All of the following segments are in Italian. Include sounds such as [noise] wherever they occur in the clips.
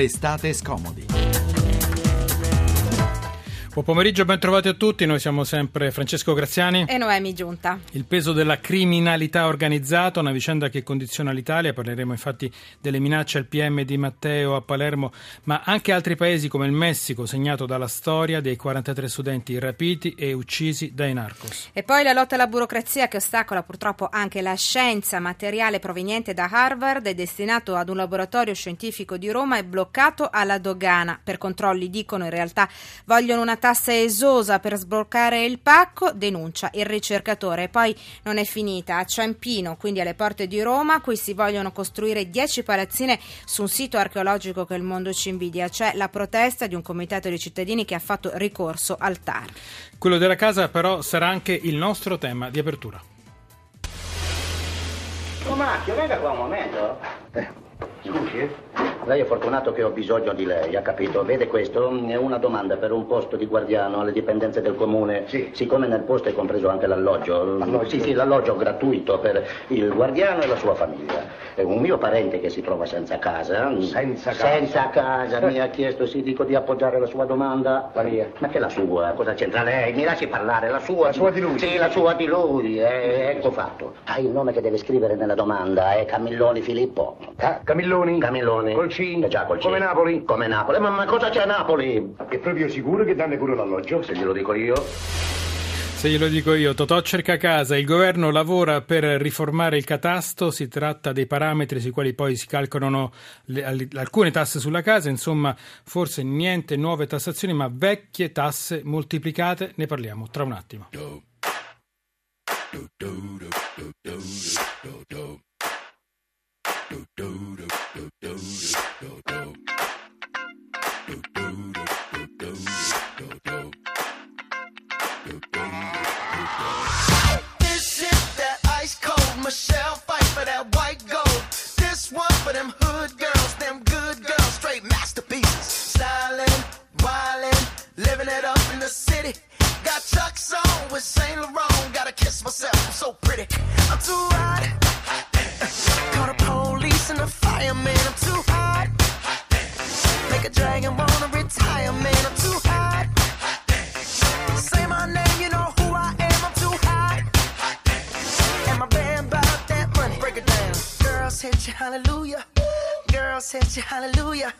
Restate scomodi. Buon pomeriggio, ben trovati a tutti. Noi siamo sempre Francesco Graziani e Noemi Giunta. Il peso della criminalità organizzata, una vicenda che condiziona l'Italia. Parleremo infatti delle minacce al PM di Matteo a Palermo, ma anche altri paesi come il Messico, segnato dalla storia dei 43 studenti rapiti e uccisi dai narcos. E poi la lotta alla burocrazia che ostacola purtroppo anche la scienza. Materiale proveniente da Harvard è destinato ad un laboratorio scientifico di Roma e bloccato alla dogana. Per controlli dicono in realtà vogliono una tassa esosa per sbloccare il pacco, denuncia il ricercatore. Poi non è finita. A Ciampino, quindi alle porte di Roma, qui si vogliono costruire 10 palazzine su un sito archeologico che il mondo ci invidia. C'è la protesta di un comitato di cittadini che ha fatto ricorso al TAR. Quello della casa però sarà anche il nostro tema di apertura. Oh Macchio, venga qua un momento. Eh, scusi, eh? Lei è fortunato che ho bisogno di lei, ha capito? Vede questo? È una domanda per un posto di guardiano alle dipendenze del comune. Sì. Siccome nel posto è compreso anche l'alloggio. Alloggio? Sì, sì, l'alloggio gratuito per il guardiano e la sua famiglia. È un mio parente che si trova senza casa. Senza casa? Senza casa. Mi ha chiesto, sì, dico, di appoggiare la sua domanda. Maria. Ma che la sua? Cosa c'entra lei? Mi lasci parlare, la sua. La sua di lui? Sì, la sua di lui. Eh, ecco fatto. Ha il nome che deve scrivere nella domanda, è Camilloni Filippo. Ah, Camilloni? Camilloni. Col C? Eh già, col C. Come Napoli? Come Napoli. Ma, ma cosa c'è a Napoli? È proprio sicuro che danno pure l'alloggio? Se glielo dico io. Se glielo dico io, Totò cerca casa, il governo lavora per riformare il catasto, si tratta dei parametri sui quali poi si calcolano le, alcune tasse sulla casa, insomma forse niente nuove tassazioni ma vecchie tasse moltiplicate, ne parliamo tra un attimo. Masterpieces. Stylin', wildin', living it up in the city. Got Chuck's on with Saint Laurent. Gotta kiss myself, I'm so pretty. I'm too hot. Call the police and the fireman. I'm too hot. Make a dragon wanna retire, man. I'm too hot. Say my name, you know who I am. I'm too hot. And my band about that money. Break it down. Girls hit you, hallelujah. Girls hit you, hallelujah.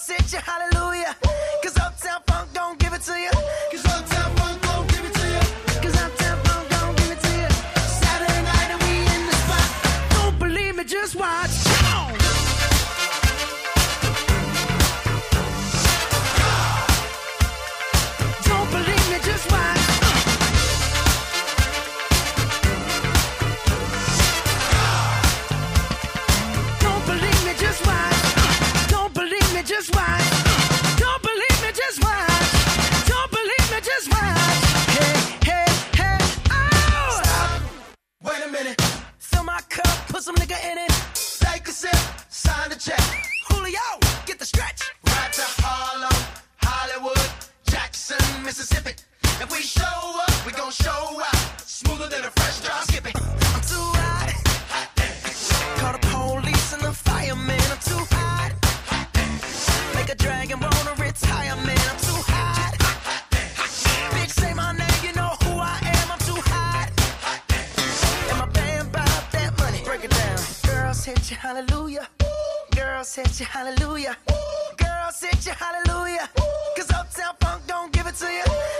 Girls hit you, hallelujah. Cause Uptown Funk don't give it to you. Cause Uptown hit you, hallelujah. Girls hit you, hallelujah. Cause Uptown Funk don't give it to you. Cause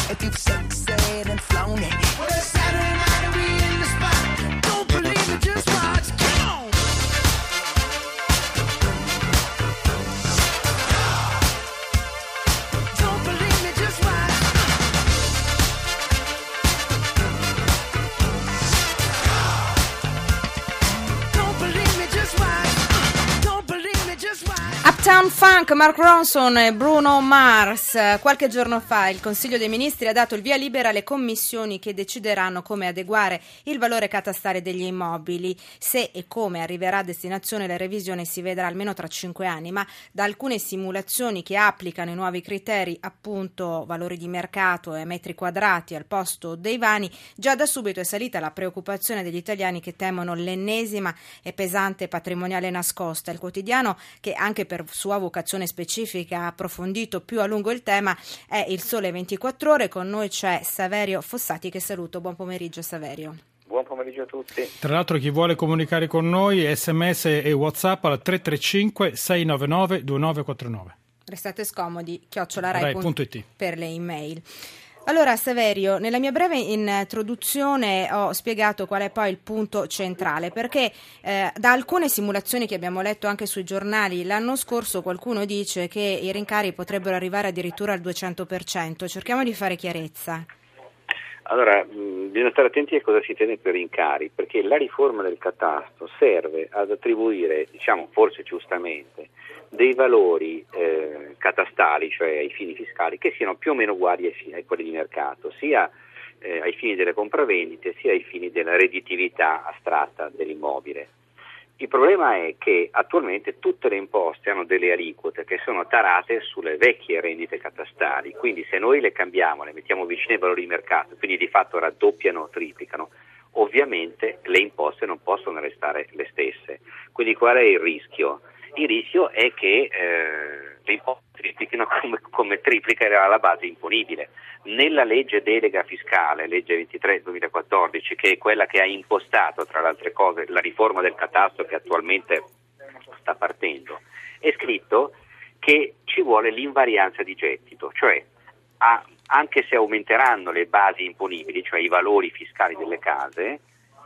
If you succeed and flown it. Well, it's Saturday night we Uptown Funk, Mark Ronson e Bruno Mars. Qualche giorno fa il Consiglio dei Ministri ha dato il via libera alle commissioni che decideranno come adeguare il valore catastale degli immobili. Se e come arriverà a destinazione la revisione si vedrà almeno tra cinque anni, ma da alcune simulazioni che applicano i nuovi criteri, appunto valori di mercato e metri quadrati al posto dei vani, già da subito è salita la preoccupazione degli italiani che temono l'ennesima e pesante patrimoniale nascosta. Il quotidiano, che anche per sua vocazione specifica ha approfondito più a lungo il tema, è Il Sole 24 Ore. Con noi c'è Saverio Fossati, che saluto. Buon pomeriggio, Saverio. Buon pomeriggio a tutti. Tra l'altro chi vuole comunicare con noi sms e whatsapp al 335 699 2949. Restate scomodi, chiocciolarai Rai.it. per le email. Allora, Saverio, nella mia breve introduzione ho spiegato qual è poi il punto centrale, perché eh, da alcune simulazioni che abbiamo letto anche sui giornali l'anno scorso qualcuno dice che i rincari potrebbero arrivare addirittura al 200%. Cerchiamo di fare chiarezza. Allora, mh, bisogna stare attenti a cosa si tiene per rincari, perché la riforma del catasto serve ad attribuire, diciamo forse giustamente, dei valori eh, catastali, cioè ai fini fiscali, che siano più o meno uguali ai, fini- a quelli di mercato, sia eh, ai fini delle compravendite, sia ai fini della redditività astratta dell'immobile. Il problema è che attualmente tutte le imposte hanno delle aliquote che sono tarate sulle vecchie rendite catastali, quindi se noi le cambiamo, le mettiamo vicine ai valori di mercato, quindi di fatto raddoppiano o triplicano, ovviamente le imposte non possono restare le stesse. Quindi qual è il rischio? Il rischio è che eh, triplichino [laughs] come, come triplica era la base imponibile. Nella legge delega fiscale, legge 23 2014, che è quella che ha impostato, tra le altre cose, la riforma del catasto che attualmente sta partendo, è scritto che ci vuole l'invarianza di gettito, cioè a- anche se aumenteranno le basi imponibili, cioè i valori fiscali delle case,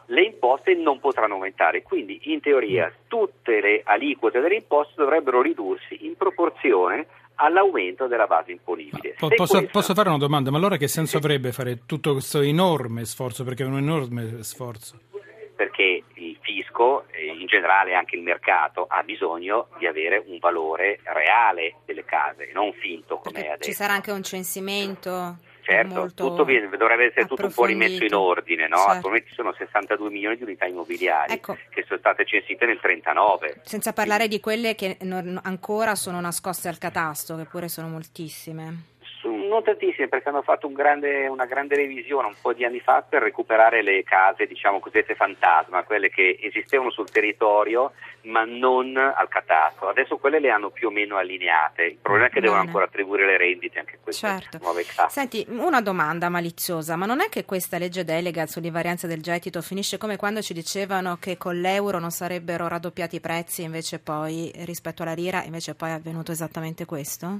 le imposte non potranno aumentare, quindi in teoria tutte le aliquote delle imposte dovrebbero ridursi in proporzione all'aumento della base imponibile. Po- Se posso, questo- posso fare una domanda? Ma allora che senso avrebbe fare tutto questo enorme sforzo? Perché è un enorme sforzo. perché il fisco, in generale anche il mercato, ha bisogno di avere un valore reale delle case, non finto come è adesso. ci sarà anche un censimento Certo, tutto viene- dovrebbe essere tutto un po' rimesso in ordine, no? Certo. Attualmente ci sono 62 milioni di unità immobiliari Ecco. che sono state censite nel 39. Senza parlare di quelle che non- ancora sono nascoste al catasto, che pure sono moltissime. Non tantissime perché hanno fatto un grande- una grande revisione un po' di anni fa per recuperare le case, diciamo cosiddette fantasma, quelle che esistevano sul territorio ma non al catasto. Adesso quelle le hanno più o meno allineate. Il problema è che devono Bene. ancora attribuire le rendite anche a queste Certo. nuove case. Senti, una domanda maliziosa, ma non è che questa legge delega sull'invarianza del gettito finisce come quando ci dicevano che con l'euro non sarebbero raddoppiati i prezzi, invece poi rispetto alla lira, invece poi è avvenuto esattamente questo?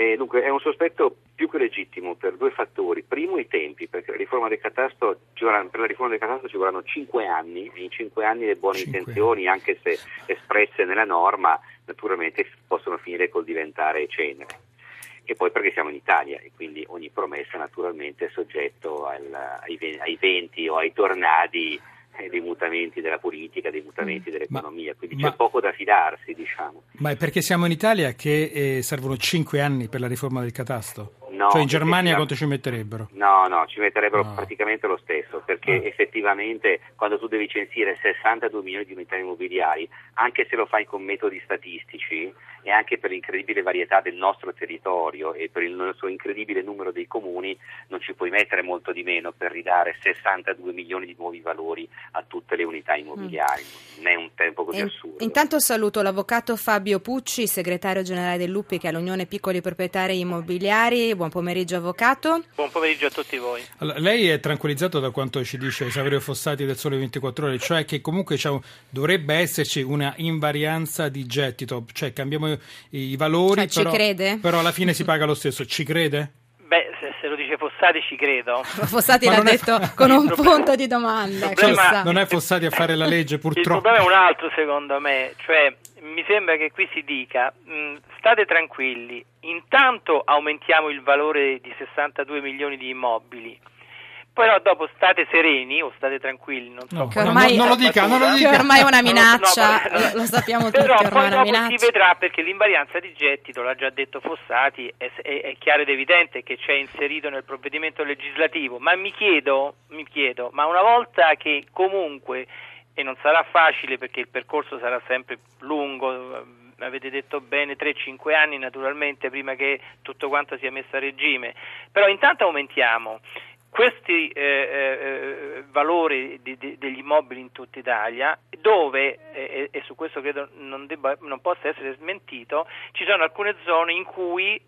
Eh, dunque, è un sospetto più che legittimo per due fattori. Primo, i tempi, perché la riforma del catasto, vorranno- per la riforma del catasto ci vorranno cinque anni, e in cinque anni le buone Cinque intenzioni, anche se espresse nella norma, naturalmente possono finire col diventare cenere. E poi perché siamo in Italia e quindi ogni promessa naturalmente è soggetto al- ai, ai venti o ai tornadi dei mutamenti della politica, dei mutamenti dell'economia, quindi ma- c'è poco da fidarsi, diciamo. Ma è perché siamo in Italia che eh, servono cinque anni per la riforma del catasto? No, cioè in Germania quanto ci metterebbero? No, no, ci metterebbero No. praticamente lo stesso, perché Ah. effettivamente quando tu devi censire 62 milioni di unità immobiliari, anche se lo fai con metodi statistici e anche per l'incredibile varietà del nostro territorio e per il nostro incredibile numero dei comuni, non ci puoi mettere molto di meno per ridare 62 milioni di nuovi valori a tutte le unità immobiliari. Non è un tempo così E assurdo. intanto saluto l'avvocato Fabio Pucci, segretario generale dell'UPI, che è l'Unione Piccoli Proprietari Immobiliari. Buon buon pomeriggio avvocato. Buon pomeriggio a tutti voi. Allora, lei è tranquillizzato da quanto ci dice Saverio Fossati del Sole 24 Ore, cioè che comunque diciamo, dovrebbe esserci una invarianza di gettito, cioè cambiamo i, i valori, Cioè, ci però, crede? però alla fine si paga lo stesso. Ci crede? Beh, se, se lo dice Fossati ci credo. [laughs] Fossati Ma l'ha non è- detto con un Il problema- punto di domanda. il problema-. Non è Fossati a fare la legge, [laughs] Il purtroppo. problema è un altro secondo me, cioè mi sembra che qui si dica mh, state tranquilli, intanto aumentiamo il valore di 62 milioni di immobili, però dopo state sereni o state tranquilli, non so. No, Che ormai- non lo dica, non lo Che dica. ormai è una No, no, minaccia, no, lo, lo sappiamo [laughs] tutti, Però ormai poi dopo minaccia. si vedrà perché l'invarianza di gettito, l'ha già detto Fossati, è, è- è chiaro ed evidente che c'è inserito nel provvedimento legislativo, ma mi chiedo, mi chiedo, ma una volta che comunque, e non sarà facile perché il percorso sarà sempre lungo, eh, avete detto bene, 3-5 anni naturalmente prima che tutto quanto sia messo a regime, però intanto aumentiamo questi eh, eh, valori di- di- degli immobili in tutta Italia, dove, eh, e su questo credo non, debba- non possa essere smentito, ci sono alcune zone in cui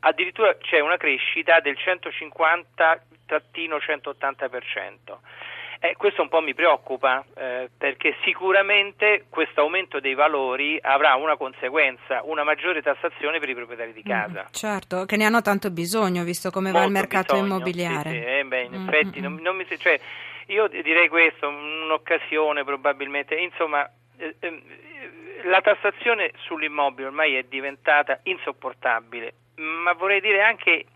addirittura c'è una crescita del 150-180%. Eh, questo un po' mi preoccupa eh, perché sicuramente questo aumento dei valori avrà una conseguenza, una maggiore tassazione per i proprietari di casa. Mm, certo, che ne hanno tanto bisogno, visto come va il Molto mercato bisogno, immobiliare. sì, sì, eh, beh, in Mm, effetti mm, non, mm. non mi cioè, io direi questo, un'occasione probabilmente, insomma, eh, ehm, la tassazione sull'immobile ormai è diventata insopportabile, ma vorrei dire anche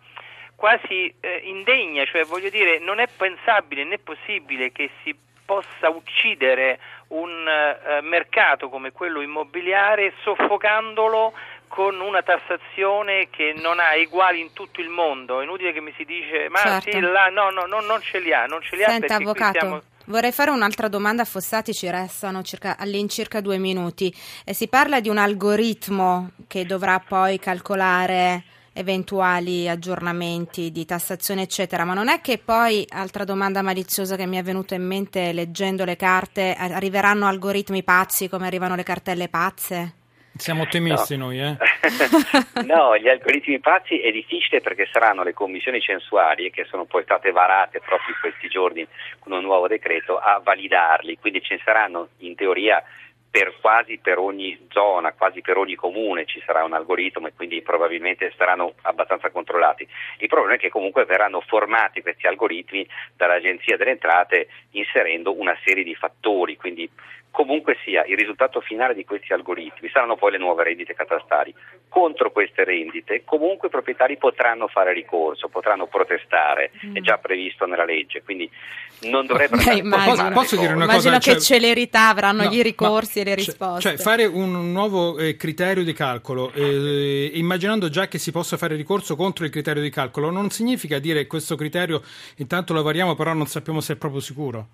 quasi eh, indegna, cioè voglio dire non è pensabile né possibile che si possa uccidere un eh, mercato come quello immobiliare soffocandolo con una tassazione che non ha uguali in tutto il mondo. È inutile che mi si dice ma Certo. sì, là, no, no, no, non ce li ha, non ce li ha Senta, qui avvocato, siamo- vorrei fare un'altra domanda a Fossati, ci restano circa, all'incirca due minuti. Eh, si parla di un algoritmo che dovrà poi calcolare eventuali aggiornamenti di tassazione eccetera, ma non è che poi, altra domanda maliziosa che mi è venuta in mente leggendo le carte, eh, arriveranno algoritmi pazzi come arrivano le cartelle pazze? Siamo ottimisti noi, eh? [laughs] no, gli algoritmi pazzi è difficile perché saranno le commissioni censuarie che sono poi state varate proprio in questi giorni con un nuovo decreto a validarli, quindi ci saranno in teoria per quasi per ogni zona, quasi per ogni comune ci sarà un algoritmo e quindi probabilmente saranno abbastanza controllati. Il problema è che comunque verranno formati questi algoritmi dall'Agenzia delle Entrate inserendo una serie di fattori, quindi comunque sia il risultato finale di questi algoritmi saranno poi le nuove rendite catastali. Contro queste rendite comunque i proprietari potranno fare ricorso, potranno protestare, è già previsto nella legge, quindi non dovrebbero immagino. formate Posso dire una Immagino cosa, che cioè- celerità avranno No, gli ricorsi ma- e le cioè- risposte. Cioè, fare un nuovo eh, criterio di calcolo, eh, immaginando già che si possa fare ricorso contro il criterio di calcolo, non significa dire questo criterio intanto lo variamo, però non sappiamo se è proprio sicuro.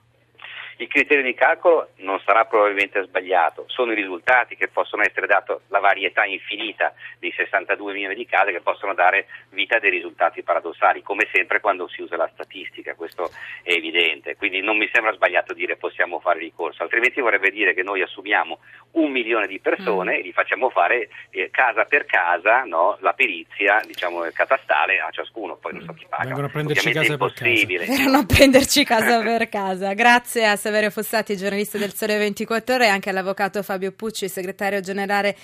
Il criterio di calcolo non sarà probabilmente sbagliato, sono i risultati che possono essere dati, la varietà infinita di 62 milioni di case che possono dare vita a dei risultati paradossali, come sempre quando si usa la statistica, questo è evidente, quindi non mi sembra sbagliato dire possiamo fare ricorso, altrimenti vorrebbe dire che noi assumiamo un milione di persone e li facciamo fare eh, casa per casa no, la perizia diciamo, catastale a ciascuno, poi non so chi paga. Vengono a prenderci Ovviamente casa è per casa. impossibile. [laughs] Verranno a prenderci casa per casa. Grazie a Saverio Fossati, giornalista del Sole 24 Ore, e anche all'avvocato Fabio Pucci, segretario generale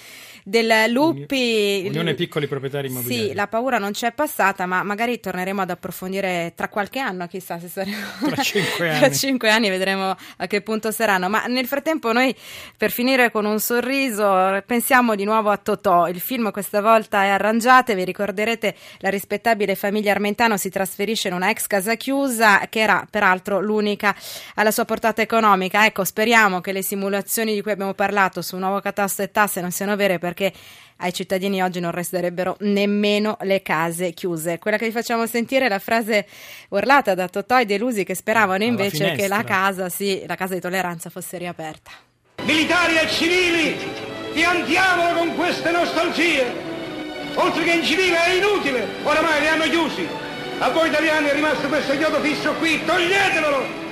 del Lupi. Unione Piccoli Proprietari Immobiliari. Sì, la paura non c'è passata, ma magari torneremo ad approfondire tra qualche anno, chissà se saremo... Tra cinque [laughs] tra anni. cinque anni vedremo a che punto saranno. Ma nel frattempo noi, per finire con un sorriso, pensiamo di nuovo a Totò. Il film questa volta è arrangiate, vi ricorderete la rispettabile famiglia Armentano si trasferisce in una ex casa chiusa che era peraltro l'unica alla sua portata economica. Ecco, speriamo che le simulazioni di cui abbiamo parlato su un nuovo catasto e tasse non siano vere perché ai cittadini oggi non resterebbero nemmeno le case chiuse. Quella che vi facciamo sentire è la frase urlata da Totò e Delusi che speravano invece che la casa, sì, la casa di tolleranza fosse riaperta. Militari e civili, piantiamolo con queste nostalgie. Oltre che incivile è inutile, oramai li hanno chiusi. A voi italiani è rimasto questo chiodo fisso qui, toglietevelo!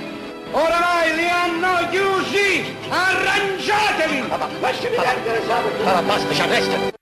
Oramai li hanno chiusi! Arrangiatevi! Lasciami perdere,